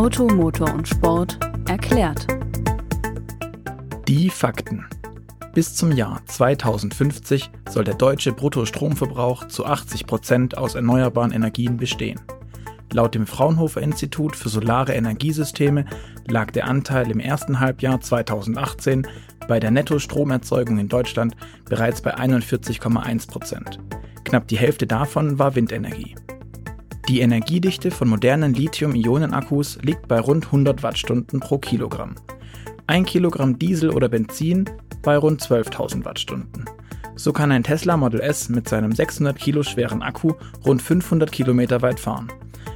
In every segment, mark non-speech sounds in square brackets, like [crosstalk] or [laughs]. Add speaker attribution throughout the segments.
Speaker 1: Auto, Motor und Sport erklärt.
Speaker 2: Die Fakten. Bis zum Jahr 2050 soll der deutsche Bruttostromverbrauch zu 80 Prozent aus erneuerbaren Energien bestehen. Laut dem Fraunhofer Institut für Solare Energiesysteme lag der Anteil im ersten Halbjahr 2018 bei der Nettostromerzeugung in Deutschland bereits bei 41,1 Prozent. Knapp die Hälfte davon war Windenergie. Die Energiedichte von modernen Lithium-Ionen-Akkus liegt bei rund 100 Wattstunden pro Kilogramm. Ein Kilogramm Diesel oder Benzin bei rund 12.000 Wattstunden. So kann ein Tesla Model S mit seinem 600 Kilo schweren Akku rund 500 Kilometer weit fahren.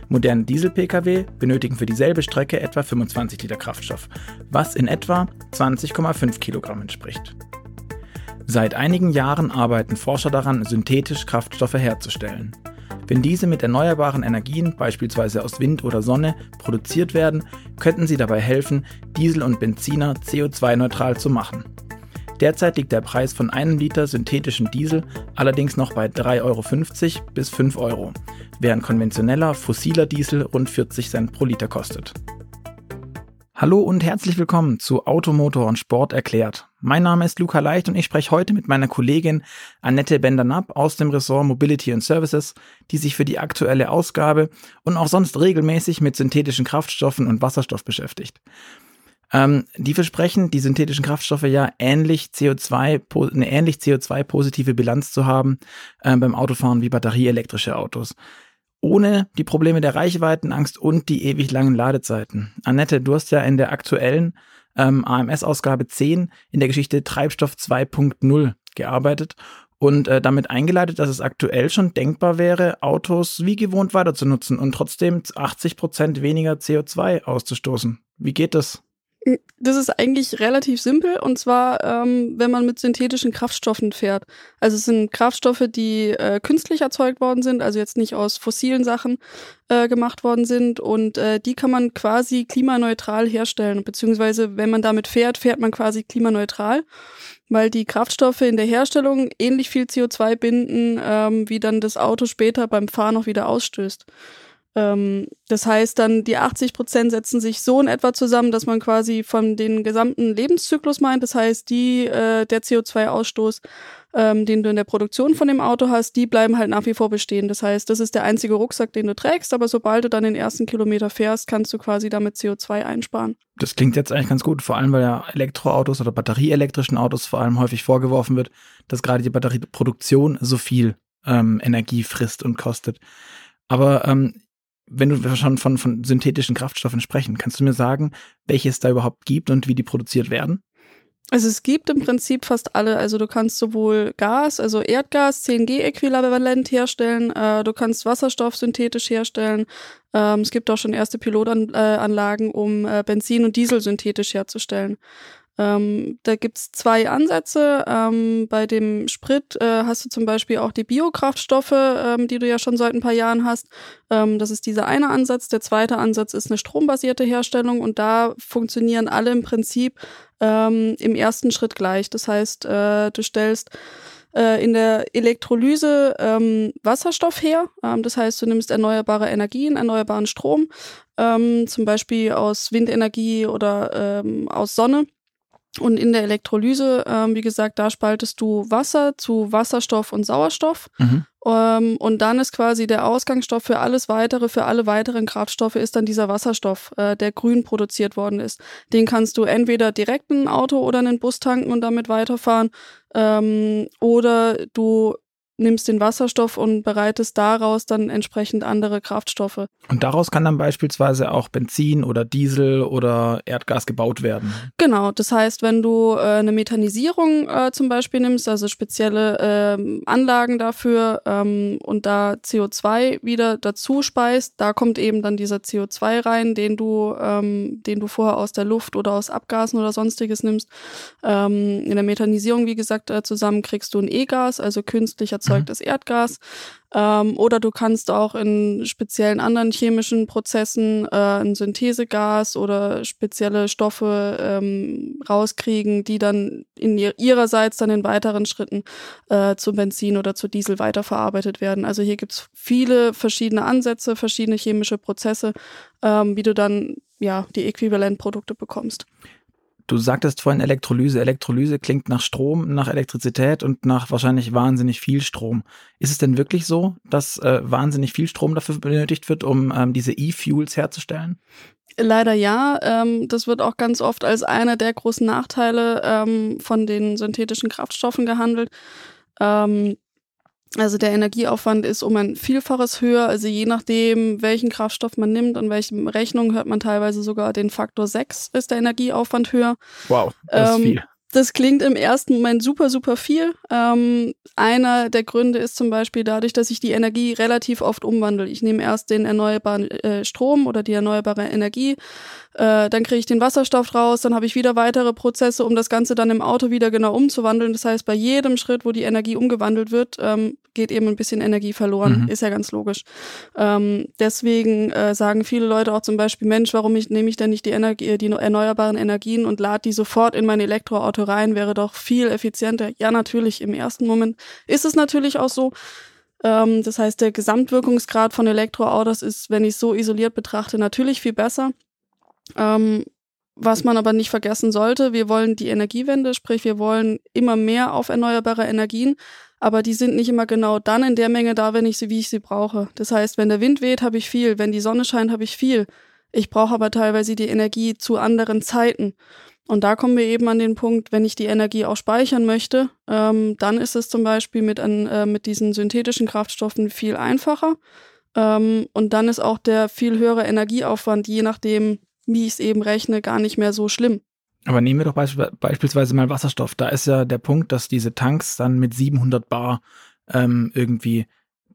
Speaker 2: Moderne Diesel-Pkw benötigen für dieselbe Strecke etwa 25 Liter Kraftstoff, was in etwa 20,5 Kilogramm entspricht. Seit einigen Jahren arbeiten Forscher daran, synthetisch Kraftstoffe herzustellen. Wenn diese mit erneuerbaren Energien, beispielsweise aus Wind oder Sonne, produziert werden, könnten sie dabei helfen, Diesel und Benziner CO2-neutral zu machen. Derzeit liegt der Preis von einem Liter synthetischem Diesel allerdings noch bei 3,50 Euro bis 5 Euro, während konventioneller fossiler Diesel rund 40 Cent pro Liter kostet. Hallo und herzlich willkommen zu Automotor und Sport erklärt. Mein Name ist Luca Leicht und ich spreche heute mit meiner Kollegin Annette Bender-Napp aus dem Ressort Mobility and Services, die sich für die aktuelle Ausgabe und auch sonst regelmäßig mit synthetischen Kraftstoffen und Wasserstoff beschäftigt. Ähm, die versprechen, die synthetischen Kraftstoffe ja ähnlich CO2, eine ähnlich CO2-positive Bilanz zu haben äh, beim Autofahren wie batterieelektrische Autos ohne die Probleme der Reichweitenangst und die ewig langen Ladezeiten. Annette, du hast ja in der aktuellen ähm, AMS-Ausgabe 10 in der Geschichte Treibstoff 2.0 gearbeitet und äh, damit eingeleitet, dass es aktuell schon denkbar wäre, Autos wie gewohnt weiter zu nutzen und trotzdem 80 Prozent weniger CO2 auszustoßen. Wie geht das?
Speaker 3: Das ist eigentlich relativ simpel und zwar, ähm, wenn man mit synthetischen Kraftstoffen fährt. Also es sind Kraftstoffe, die äh, künstlich erzeugt worden sind, also jetzt nicht aus fossilen Sachen äh, gemacht worden sind und äh, die kann man quasi klimaneutral herstellen. Beziehungsweise wenn man damit fährt, fährt man quasi klimaneutral, weil die Kraftstoffe in der Herstellung ähnlich viel CO2 binden, ähm, wie dann das Auto später beim Fahren auch wieder ausstößt. Ähm, das heißt dann, die 80 Prozent setzen sich so in etwa zusammen, dass man quasi von den gesamten Lebenszyklus meint. Das heißt, die, äh, der CO2-Ausstoß, ähm, den du in der Produktion von dem Auto hast, die bleiben halt nach wie vor bestehen. Das heißt, das ist der einzige Rucksack, den du trägst, aber sobald du dann den ersten Kilometer fährst, kannst du quasi damit CO2 einsparen.
Speaker 2: Das klingt jetzt eigentlich ganz gut, vor allem weil ja Elektroautos oder batterieelektrischen Autos vor allem häufig vorgeworfen wird, dass gerade die Batterieproduktion so viel ähm, Energie frisst und kostet. Aber ähm, wenn du schon von, von synthetischen Kraftstoffen sprechen, kannst du mir sagen, welche es da überhaupt gibt und wie die produziert werden?
Speaker 3: Also es gibt im Prinzip fast alle. Also du kannst sowohl Gas, also Erdgas, CNG-äquivalent herstellen, äh, du kannst Wasserstoff synthetisch herstellen. Ähm, es gibt auch schon erste Pilotanlagen, um äh, Benzin und Diesel synthetisch herzustellen. Ähm, da gibt's zwei Ansätze. Ähm, bei dem Sprit äh, hast du zum Beispiel auch die Biokraftstoffe, ähm, die du ja schon seit ein paar Jahren hast. Ähm, das ist dieser eine Ansatz. Der zweite Ansatz ist eine strombasierte Herstellung und da funktionieren alle im Prinzip ähm, im ersten Schritt gleich. Das heißt, äh, du stellst äh, in der Elektrolyse ähm, Wasserstoff her. Ähm, das heißt, du nimmst erneuerbare Energien, erneuerbaren Strom, ähm, zum Beispiel aus Windenergie oder ähm, aus Sonne und in der Elektrolyse, ähm, wie gesagt, da spaltest du Wasser zu Wasserstoff und Sauerstoff. Mhm. Ähm, und dann ist quasi der Ausgangsstoff für alles weitere, für alle weiteren Kraftstoffe ist dann dieser Wasserstoff, äh, der grün produziert worden ist. Den kannst du entweder direkt in ein Auto oder in einen Bus tanken und damit weiterfahren. Ähm, oder du nimmst den Wasserstoff und bereitest daraus dann entsprechend andere Kraftstoffe.
Speaker 2: Und daraus kann dann beispielsweise auch Benzin oder Diesel oder Erdgas gebaut werden.
Speaker 3: Genau, das heißt, wenn du äh, eine Methanisierung äh, zum Beispiel nimmst, also spezielle äh, Anlagen dafür ähm, und da CO2 wieder dazu speist, da kommt eben dann dieser CO2 rein, den du, ähm, den du vorher aus der Luft oder aus Abgasen oder sonstiges nimmst. Ähm, in der Methanisierung, wie gesagt, äh, zusammen kriegst du ein E-Gas, also künstlicher erzeugtes mhm. Erdgas. Ähm, oder du kannst auch in speziellen anderen chemischen Prozessen äh, ein Synthesegas oder spezielle Stoffe ähm, rauskriegen, die dann in ihr, ihrerseits dann in weiteren Schritten äh, zu Benzin oder zu Diesel weiterverarbeitet werden. Also hier gibt's viele verschiedene Ansätze, verschiedene chemische Prozesse, ähm, wie du dann ja, die Äquivalentprodukte bekommst.
Speaker 2: Du sagtest vorhin Elektrolyse. Elektrolyse klingt nach Strom, nach Elektrizität und nach wahrscheinlich wahnsinnig viel Strom. Ist es denn wirklich so, dass äh, wahnsinnig viel Strom dafür benötigt wird, um ähm, diese E-Fuels herzustellen?
Speaker 3: Leider ja. Ähm, das wird auch ganz oft als einer der großen Nachteile ähm, von den synthetischen Kraftstoffen gehandelt. Ähm, also der Energieaufwand ist um ein Vielfaches höher. Also je nachdem, welchen Kraftstoff man nimmt und welche Rechnung hört man teilweise sogar den Faktor 6 ist der Energieaufwand höher.
Speaker 2: Wow, das ist ähm, viel.
Speaker 3: Das klingt im ersten Moment super, super viel. Ähm, einer der Gründe ist zum Beispiel dadurch, dass ich die Energie relativ oft umwandle. Ich nehme erst den erneuerbaren äh, Strom oder die erneuerbare Energie, äh, dann kriege ich den Wasserstoff raus, dann habe ich wieder weitere Prozesse, um das Ganze dann im Auto wieder genau umzuwandeln. Das heißt, bei jedem Schritt, wo die Energie umgewandelt wird, ähm, geht eben ein bisschen Energie verloren. Mhm. Ist ja ganz logisch. Ähm, deswegen äh, sagen viele Leute auch zum Beispiel, Mensch, warum ich, nehme ich denn nicht die, Energie, die erneuerbaren Energien und lade die sofort in mein Elektroauto rein, wäre doch viel effizienter. Ja, natürlich, im ersten Moment ist es natürlich auch so. Ähm, das heißt, der Gesamtwirkungsgrad von Elektroautos ist, wenn ich es so isoliert betrachte, natürlich viel besser. Ähm, was man aber nicht vergessen sollte, wir wollen die Energiewende, sprich wir wollen immer mehr auf erneuerbare Energien, aber die sind nicht immer genau dann in der Menge da, wenn ich sie, wie ich sie brauche. Das heißt, wenn der Wind weht, habe ich viel, wenn die Sonne scheint, habe ich viel. Ich brauche aber teilweise die Energie zu anderen Zeiten. Und da kommen wir eben an den Punkt, wenn ich die Energie auch speichern möchte, ähm, dann ist es zum Beispiel mit, an, äh, mit diesen synthetischen Kraftstoffen viel einfacher. Ähm, und dann ist auch der viel höhere Energieaufwand, je nachdem, wie ich es eben rechne, gar nicht mehr so schlimm.
Speaker 2: Aber nehmen wir doch beisp beispielsweise mal Wasserstoff. Da ist ja der Punkt, dass diese Tanks dann mit 700 Bar ähm, irgendwie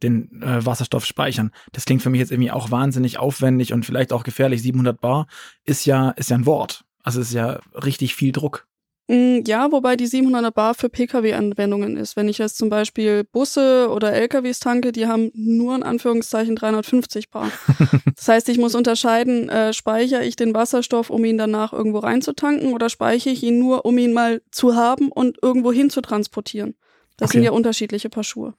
Speaker 2: den äh, Wasserstoff speichern. Das klingt für mich jetzt irgendwie auch wahnsinnig aufwendig und vielleicht auch gefährlich. 700 Bar ist ja ist ja ein Wort. Also ist ja richtig viel Druck.
Speaker 3: Mm, ja, wobei die 700 Bar für Pkw-Anwendungen ist. Wenn ich jetzt zum Beispiel Busse oder LKWs tanke, die haben nur in Anführungszeichen 350 Bar. [laughs] das heißt, ich muss unterscheiden, äh, speichere ich den Wasserstoff, um ihn danach irgendwo reinzutanken oder speichere ich ihn nur, um ihn mal zu haben und irgendwo hin zu transportieren. Das okay. sind ja unterschiedliche Paar Schuhe.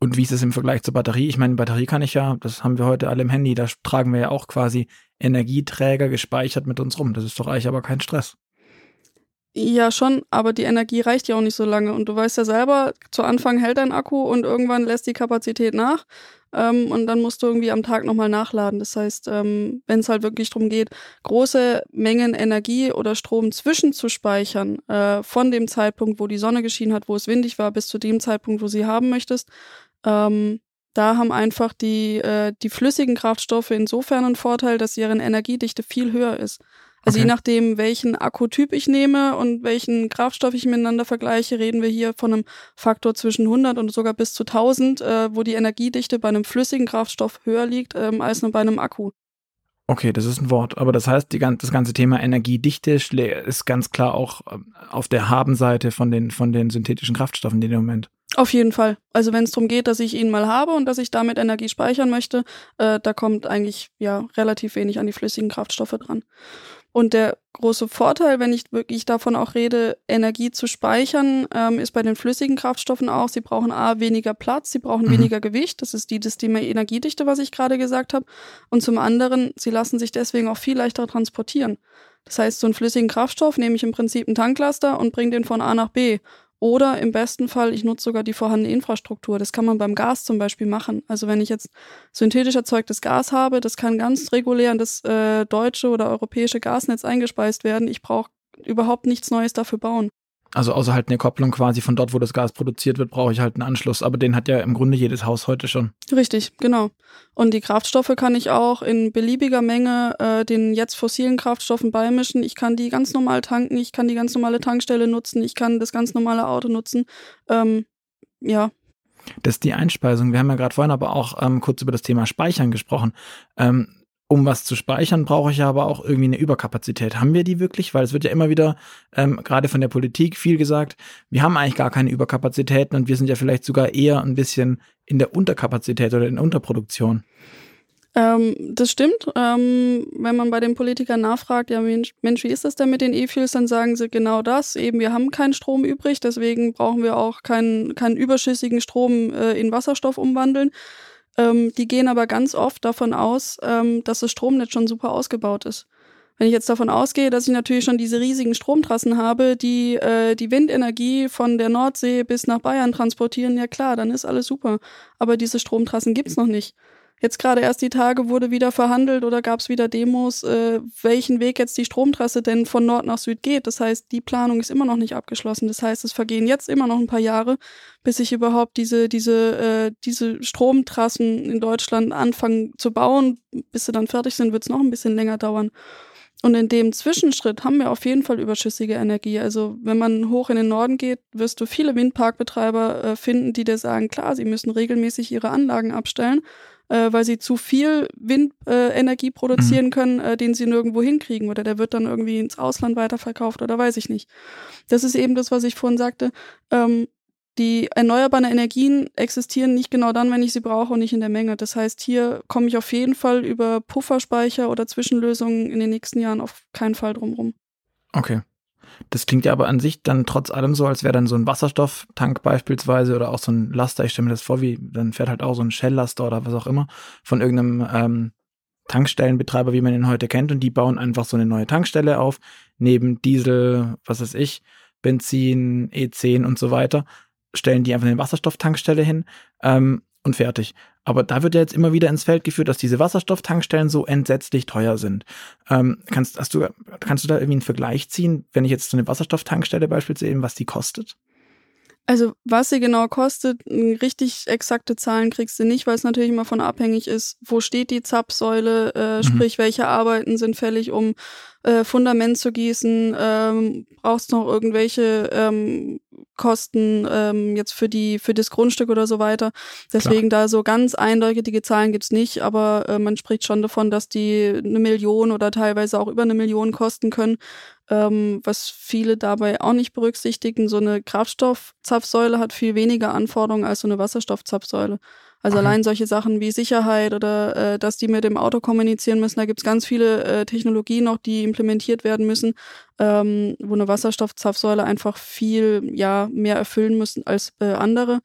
Speaker 2: Und wie ist es im Vergleich zur Batterie? Ich meine, Batterie kann ich ja, das haben wir heute alle im Handy, da tragen wir ja auch quasi Energieträger gespeichert mit uns rum. Das ist doch eigentlich aber kein Stress.
Speaker 3: Ja, schon, aber die Energie reicht ja auch nicht so lange. Und du weißt ja selber, zu Anfang hält dein Akku und irgendwann lässt die Kapazität nach. Ähm, und dann musst du irgendwie am Tag nochmal nachladen. Das heißt, ähm, wenn es halt wirklich darum geht, große Mengen Energie oder Strom zwischenzuspeichern, äh, von dem Zeitpunkt, wo die Sonne geschienen hat, wo es windig war, bis zu dem Zeitpunkt, wo sie haben möchtest, ähm, da haben einfach die, äh, die flüssigen Kraftstoffe insofern einen Vorteil, dass deren Energiedichte viel höher ist. Also okay. je nachdem, welchen Akkutyp ich nehme und welchen Kraftstoff ich miteinander vergleiche, reden wir hier von einem Faktor zwischen 100 und sogar bis zu 1000, äh, wo die Energiedichte bei einem flüssigen Kraftstoff höher liegt ähm, als nur bei einem Akku.
Speaker 2: Okay, das ist ein Wort. Aber das heißt, die, das ganze Thema Energiedichte ist ganz klar auch ähm, auf der Habenseite von den, von den synthetischen Kraftstoffen in dem Moment.
Speaker 3: Auf jeden Fall. Also wenn es darum geht, dass ich ihn mal habe und dass ich damit Energie speichern möchte, äh, da kommt eigentlich ja relativ wenig an die flüssigen Kraftstoffe dran. Und der große Vorteil, wenn ich wirklich davon auch rede, Energie zu speichern, ähm, ist bei den flüssigen Kraftstoffen auch, sie brauchen A, weniger Platz, sie brauchen mhm. weniger Gewicht. Das ist die, das Thema Energiedichte, was ich gerade gesagt habe. Und zum anderen, sie lassen sich deswegen auch viel leichter transportieren. Das heißt, so einen flüssigen Kraftstoff nehme ich im Prinzip einen Tanklaster und bringe den von A nach B. Oder im besten Fall, ich nutze sogar die vorhandene Infrastruktur. Das kann man beim Gas zum Beispiel machen. Also wenn ich jetzt synthetisch erzeugtes Gas habe, das kann ganz regulär in das äh, deutsche oder europäische Gasnetz eingespeist werden. Ich brauche überhaupt nichts Neues dafür bauen.
Speaker 2: Also außer halt eine Kopplung quasi von dort, wo das Gas produziert wird, brauche ich halt einen Anschluss. Aber den hat ja im Grunde jedes Haus heute schon.
Speaker 3: Richtig, genau. Und die Kraftstoffe kann ich auch in beliebiger Menge äh, den jetzt fossilen Kraftstoffen beimischen. Ich kann die ganz normal tanken, ich kann die ganz normale Tankstelle nutzen, ich kann das ganz normale Auto nutzen. Ähm, ja.
Speaker 2: Das ist die Einspeisung. Wir haben ja gerade vorhin aber auch ähm, kurz über das Thema Speichern gesprochen. Ähm, um was zu speichern, brauche ich ja aber auch irgendwie eine Überkapazität. Haben wir die wirklich? Weil es wird ja immer wieder, ähm, gerade von der Politik, viel gesagt, wir haben eigentlich gar keine Überkapazitäten und wir sind ja vielleicht sogar eher ein bisschen in der Unterkapazität oder in der Unterproduktion.
Speaker 3: Ähm, das stimmt. Ähm, wenn man bei den Politikern nachfragt, ja Mensch, Mensch, wie ist das denn mit den E-Fuels, dann sagen sie genau das. Eben, wir haben keinen Strom übrig, deswegen brauchen wir auch keinen, keinen überschüssigen Strom äh, in Wasserstoff umwandeln. Ähm, die gehen aber ganz oft davon aus, ähm, dass das Stromnetz schon super ausgebaut ist. Wenn ich jetzt davon ausgehe, dass ich natürlich schon diese riesigen Stromtrassen habe, die äh, die Windenergie von der Nordsee bis nach Bayern transportieren, ja klar, dann ist alles super. Aber diese Stromtrassen gibt's noch nicht. Jetzt gerade erst die Tage wurde wieder verhandelt oder gab es wieder Demos, äh, welchen Weg jetzt die Stromtrasse denn von Nord nach Süd geht. Das heißt, die Planung ist immer noch nicht abgeschlossen. Das heißt, es vergehen jetzt immer noch ein paar Jahre, bis sich überhaupt diese, diese, äh, diese Stromtrassen in Deutschland anfangen zu bauen. Bis sie dann fertig sind, wird es noch ein bisschen länger dauern. Und in dem Zwischenschritt haben wir auf jeden Fall überschüssige Energie. Also wenn man hoch in den Norden geht, wirst du viele Windparkbetreiber äh, finden, die dir sagen, klar, sie müssen regelmäßig ihre Anlagen abstellen äh, weil sie zu viel Windenergie äh, produzieren mhm. können, äh, den sie nirgendwo hinkriegen oder der wird dann irgendwie ins Ausland weiterverkauft oder weiß ich nicht. Das ist eben das, was ich vorhin sagte. Die erneuerbaren Energien existieren nicht genau dann, wenn ich sie brauche und nicht in der Menge. Das heißt, hier komme ich auf jeden Fall über Pufferspeicher oder Zwischenlösungen in den nächsten Jahren auf keinen Fall drumrum.
Speaker 2: Okay. Das klingt ja aber an sich dann trotz allem so, als wäre dann so ein Wasserstofftank beispielsweise oder auch so ein Laster, ich stelle mir das vor, wie dann fährt halt auch so ein Shell-Laster oder was auch immer von irgendeinem ähm, Tankstellenbetreiber, wie man ihn heute kennt, und die bauen einfach so eine neue Tankstelle auf, neben Diesel, was weiß ich, Benzin, E10 und so weiter, stellen die einfach eine Wasserstofftankstelle hin. Ähm, und fertig. Aber da wird ja jetzt immer wieder ins Feld geführt, dass diese Wasserstofftankstellen so entsetzlich teuer sind. Ähm, kannst, hast du, kannst du da irgendwie einen Vergleich ziehen, wenn ich jetzt so eine Wasserstofftankstelle beispielsweise, was die kostet?
Speaker 3: Also was sie genau kostet, richtig exakte Zahlen kriegst du nicht, weil es natürlich immer von abhängig ist, wo steht die Zapfsäule, äh, mhm. sprich welche Arbeiten sind fällig, um äh, Fundament zu gießen, ähm, brauchst noch irgendwelche ähm, Kosten ähm, jetzt für die für das Grundstück oder so weiter. Deswegen Klar. da so ganz eindeutige Zahlen gibt's nicht, aber äh, man spricht schon davon, dass die eine Million oder teilweise auch über eine Million kosten können. Ähm, was viele dabei auch nicht berücksichtigen, so eine Kraftstoffzapfsäule hat viel weniger Anforderungen als so eine Wasserstoffzapfsäule. Also okay. allein solche Sachen wie Sicherheit oder äh, dass die mit dem Auto kommunizieren müssen, da gibt's ganz viele äh, Technologien noch, die implementiert werden müssen, ähm, wo eine Wasserstoffzapfsäule einfach viel ja mehr erfüllen müssen als äh, andere.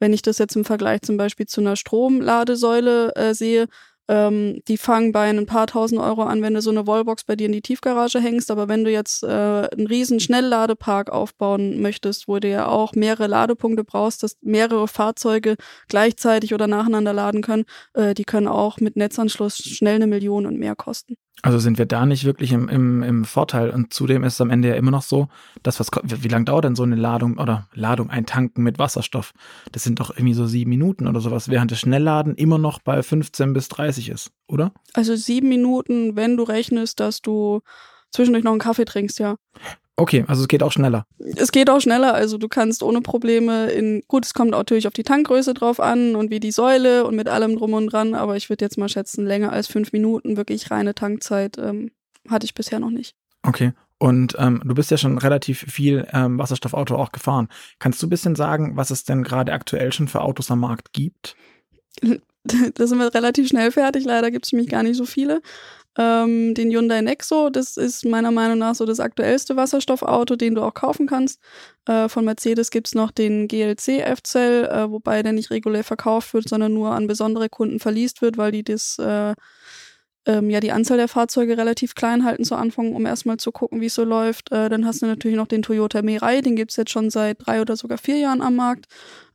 Speaker 3: Wenn ich das jetzt im Vergleich zum Beispiel zu einer Stromladesäule äh, sehe, ähm, die fangen bei ein paar tausend Euro an, wenn du so eine Wallbox bei dir in die Tiefgarage hängst. Aber wenn du jetzt äh, einen riesen Schnellladepark aufbauen möchtest, wo du ja auch mehrere Ladepunkte brauchst, dass mehrere Fahrzeuge gleichzeitig oder nacheinander laden können, äh, die können auch mit Netzanschluss schnell eine Million und mehr kosten.
Speaker 2: Also sind wir da nicht wirklich im, im, im Vorteil. Und zudem ist es am Ende ja immer noch so, dass was, wie lange dauert denn so eine Ladung oder Ladung eintanken mit Wasserstoff? Das sind doch irgendwie so sieben Minuten oder sowas, während das Schnellladen immer noch bei 15 bis 30 ist, oder?
Speaker 3: Also sieben Minuten, wenn du rechnest, dass du zwischendurch noch einen Kaffee trinkst, ja.
Speaker 2: Okay, also es geht auch schneller.
Speaker 3: Es geht auch schneller, also du kannst ohne Probleme in, gut, es kommt natürlich auf die Tankgröße drauf an und wie die Säule und mit allem drum und dran, aber ich würde jetzt mal schätzen, länger als fünf Minuten, wirklich reine Tankzeit, ähm, hatte ich bisher noch nicht.
Speaker 2: Okay. Und ähm, du bist ja schon relativ viel ähm, Wasserstoffauto auch gefahren. Kannst du ein bisschen sagen, was es denn gerade aktuell schon für Autos am Markt gibt? [laughs]
Speaker 3: da sind wir relativ schnell fertig. Leider gibt es nämlich gar nicht so viele. Ähm, den Hyundai Nexo, das ist meiner Meinung nach so das aktuellste Wasserstoffauto, den du auch kaufen kannst. Äh, von Mercedes gibt's noch den GLC F-Cell, äh, wobei der nicht regulär verkauft wird, sondern nur an besondere Kunden verliest wird, weil die das äh, ähm, ja die Anzahl der Fahrzeuge relativ klein halten zu Anfang, um erstmal zu gucken, wie es so läuft. Äh, dann hast du natürlich noch den Toyota Mirai, den gibt's jetzt schon seit drei oder sogar vier Jahren am Markt.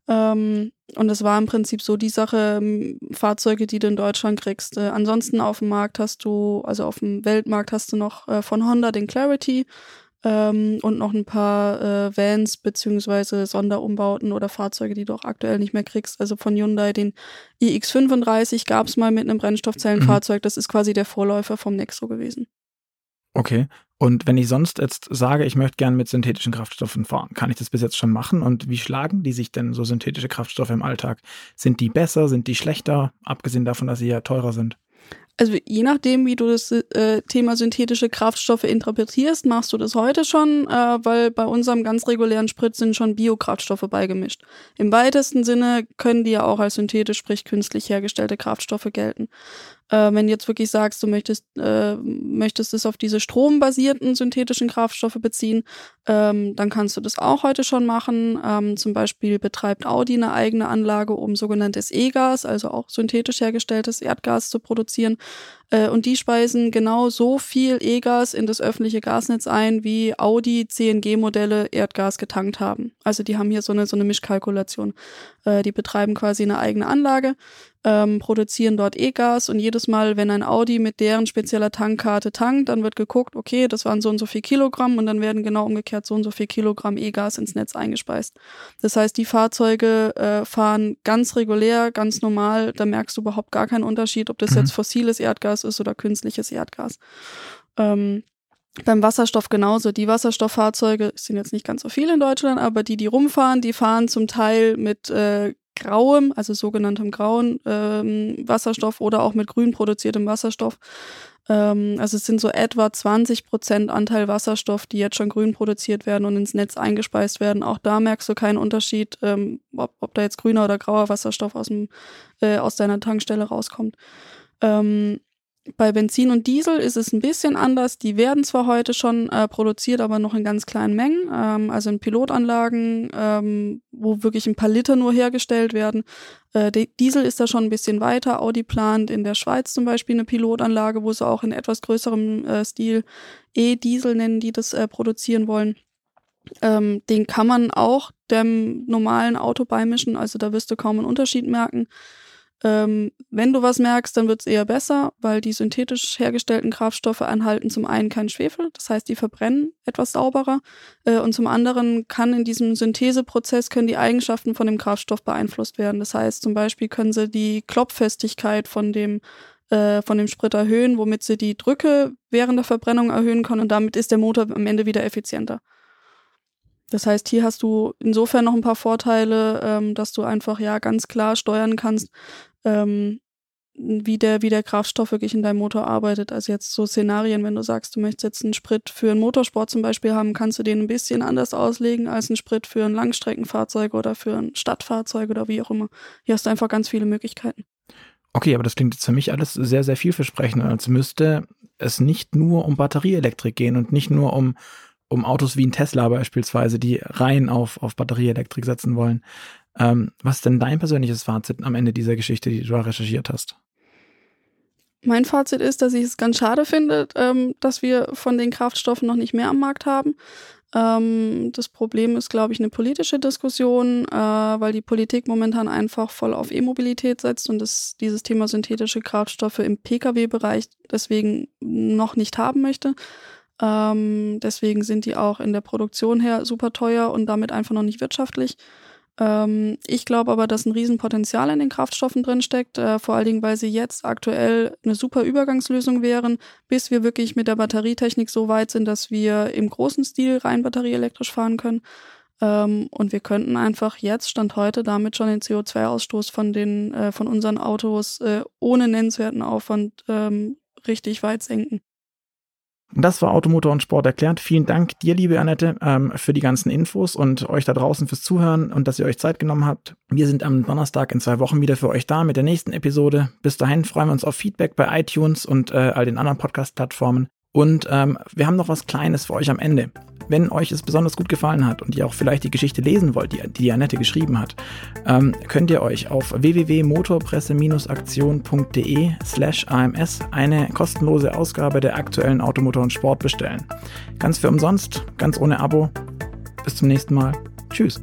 Speaker 3: Ähm, und das war im Prinzip so die Sache, ähm, Fahrzeuge, die du in Deutschland kriegst. Äh, ansonsten auf dem Markt hast du, also auf dem Weltmarkt hast du noch äh, von Honda den Clarity ähm, und noch ein paar äh, Vans beziehungsweise Sonderumbauten oder Fahrzeuge, die du auch aktuell nicht mehr kriegst. Also von Hyundai den iX35 gab es mal mit einem Brennstoffzellenfahrzeug. Mhm. Das ist quasi der Vorläufer vom Nexo gewesen.
Speaker 2: Okay. Und wenn ich sonst jetzt sage, ich möchte gerne mit synthetischen Kraftstoffen fahren, kann ich das bis jetzt schon machen? Und wie schlagen die sich denn so synthetische Kraftstoffe im Alltag? Sind die besser, sind die schlechter, abgesehen davon, dass sie ja teurer sind?
Speaker 3: Also je nachdem, wie du das äh, Thema synthetische Kraftstoffe interpretierst, machst du das heute schon, äh, weil bei unserem ganz regulären Sprit sind schon Biokraftstoffe beigemischt. Im weitesten Sinne können die ja auch als synthetisch, sprich künstlich hergestellte Kraftstoffe gelten. Äh, wenn du jetzt wirklich sagst, du möchtest, äh, möchtest es auf diese strombasierten synthetischen Kraftstoffe beziehen, ähm, dann kannst du das auch heute schon machen. Ähm, zum Beispiel betreibt Audi eine eigene Anlage, um sogenanntes E-Gas, also auch synthetisch hergestelltes Erdgas zu produzieren. Äh, und die speisen genau so viel E-Gas in das öffentliche Gasnetz ein, wie Audi CNG-Modelle Erdgas getankt haben. Also die haben hier so eine, so eine Mischkalkulation. Äh, die betreiben quasi eine eigene Anlage ähm, produzieren dort E-Gas und jedes Mal, wenn ein Audi mit deren spezieller Tankkarte tankt, dann wird geguckt, okay, das waren so und so viel Kilogramm und dann werden genau umgekehrt so und so viel Kilogramm E-Gas ins Netz eingespeist. Das heißt, die Fahrzeuge äh, fahren ganz regulär, ganz normal, da merkst du überhaupt gar keinen Unterschied, ob das mhm. jetzt fossiles Erdgas ist oder künstliches Erdgas. Ähm, beim Wasserstoff genauso. Die Wasserstofffahrzeuge sind jetzt nicht ganz so viele in Deutschland, aber die, die rumfahren, die fahren zum Teil mit äh, grauem, also sogenanntem grauen ähm, Wasserstoff oder auch mit grün produziertem Wasserstoff. Ähm, also es sind so etwa 20 Prozent Anteil Wasserstoff, die jetzt schon grün produziert werden und ins Netz eingespeist werden. Auch da merkst du keinen Unterschied, ähm, ob, ob da jetzt grüner oder grauer Wasserstoff aus, dem, äh, aus deiner Tankstelle rauskommt. Ähm, bei Benzin und Diesel ist es ein bisschen anders. Die werden zwar heute schon äh, produziert, aber noch in ganz kleinen Mengen, ähm, also in Pilotanlagen, ähm, wo wirklich ein paar Liter nur hergestellt werden. Äh, Diesel ist da schon ein bisschen weiter. Audi plant in der Schweiz zum Beispiel eine Pilotanlage, wo sie auch in etwas größerem äh, Stil E-Diesel nennen, die das äh, produzieren wollen. Ähm, den kann man auch dem normalen Auto beimischen, also da wirst du kaum einen Unterschied merken. Ähm, wenn du was merkst, dann wird es eher besser, weil die synthetisch hergestellten Kraftstoffe enthalten zum einen keinen Schwefel, das heißt, die verbrennen etwas sauberer äh, und zum anderen kann in diesem Syntheseprozess können die Eigenschaften von dem Kraftstoff beeinflusst werden. Das heißt, zum Beispiel können sie die Klopffestigkeit von dem äh, von dem Sprit erhöhen, womit sie die Drücke während der Verbrennung erhöhen können und damit ist der Motor am Ende wieder effizienter. Das heißt, hier hast du insofern noch ein paar Vorteile, ähm, dass du einfach ja ganz klar steuern kannst, ähm, wie der, wie der Kraftstoff wirklich in deinem Motor arbeitet. Also jetzt so Szenarien, wenn du sagst, du möchtest jetzt einen Sprit für einen Motorsport zum Beispiel haben, kannst du den ein bisschen anders auslegen als einen Sprit für ein Langstreckenfahrzeug oder für ein Stadtfahrzeug oder wie auch immer. Hier hast du einfach ganz viele Möglichkeiten.
Speaker 2: Okay, aber das klingt jetzt für mich alles sehr, sehr vielversprechend, als müsste es nicht nur um Batterieelektrik gehen und nicht nur um, um Autos wie ein Tesla beispielsweise, die rein auf, auf Batterieelektrik setzen wollen. Ähm, was ist denn dein persönliches Fazit am Ende dieser Geschichte, die du da recherchiert hast?
Speaker 3: Mein Fazit ist, dass ich es ganz schade finde, ähm, dass wir von den Kraftstoffen noch nicht mehr am Markt haben. Ähm, das Problem ist, glaube ich, eine politische Diskussion, äh, weil die Politik momentan einfach voll auf E-Mobilität setzt und das, dieses Thema synthetische Kraftstoffe im Pkw-Bereich deswegen noch nicht haben möchte. Ähm, deswegen sind die auch in der Produktion her super teuer und damit einfach noch nicht wirtschaftlich. Ähm, ich glaube aber, dass ein Riesenpotenzial in den Kraftstoffen drinsteckt, äh, vor allen Dingen, weil sie jetzt aktuell eine super Übergangslösung wären, bis wir wirklich mit der Batterietechnik so weit sind, dass wir im großen Stil rein batterieelektrisch fahren können. Ähm, und wir könnten einfach jetzt, Stand heute, damit schon den CO2-Ausstoß von den, äh, von unseren Autos äh, ohne nennenswerten Aufwand ähm, richtig weit senken.
Speaker 2: Das war Automotor und Sport erklärt. Vielen Dank dir, liebe Annette, ähm, für die ganzen Infos und euch da draußen fürs Zuhören und dass ihr euch Zeit genommen habt. Wir sind am Donnerstag in zwei Wochen wieder für euch da mit der nächsten Episode. Bis dahin freuen wir uns auf Feedback bei iTunes und äh, all den anderen Podcast-Plattformen. Und ähm, wir haben noch was Kleines für euch am Ende. Wenn euch es besonders gut gefallen hat und ihr auch vielleicht die Geschichte lesen wollt, die die Annette geschrieben hat, ähm, könnt ihr euch auf www.motorpresse-aktion.de slash ams eine kostenlose Ausgabe der aktuellen Automotor und Sport bestellen. Ganz für umsonst, ganz ohne Abo. Bis zum nächsten Mal. Tschüss.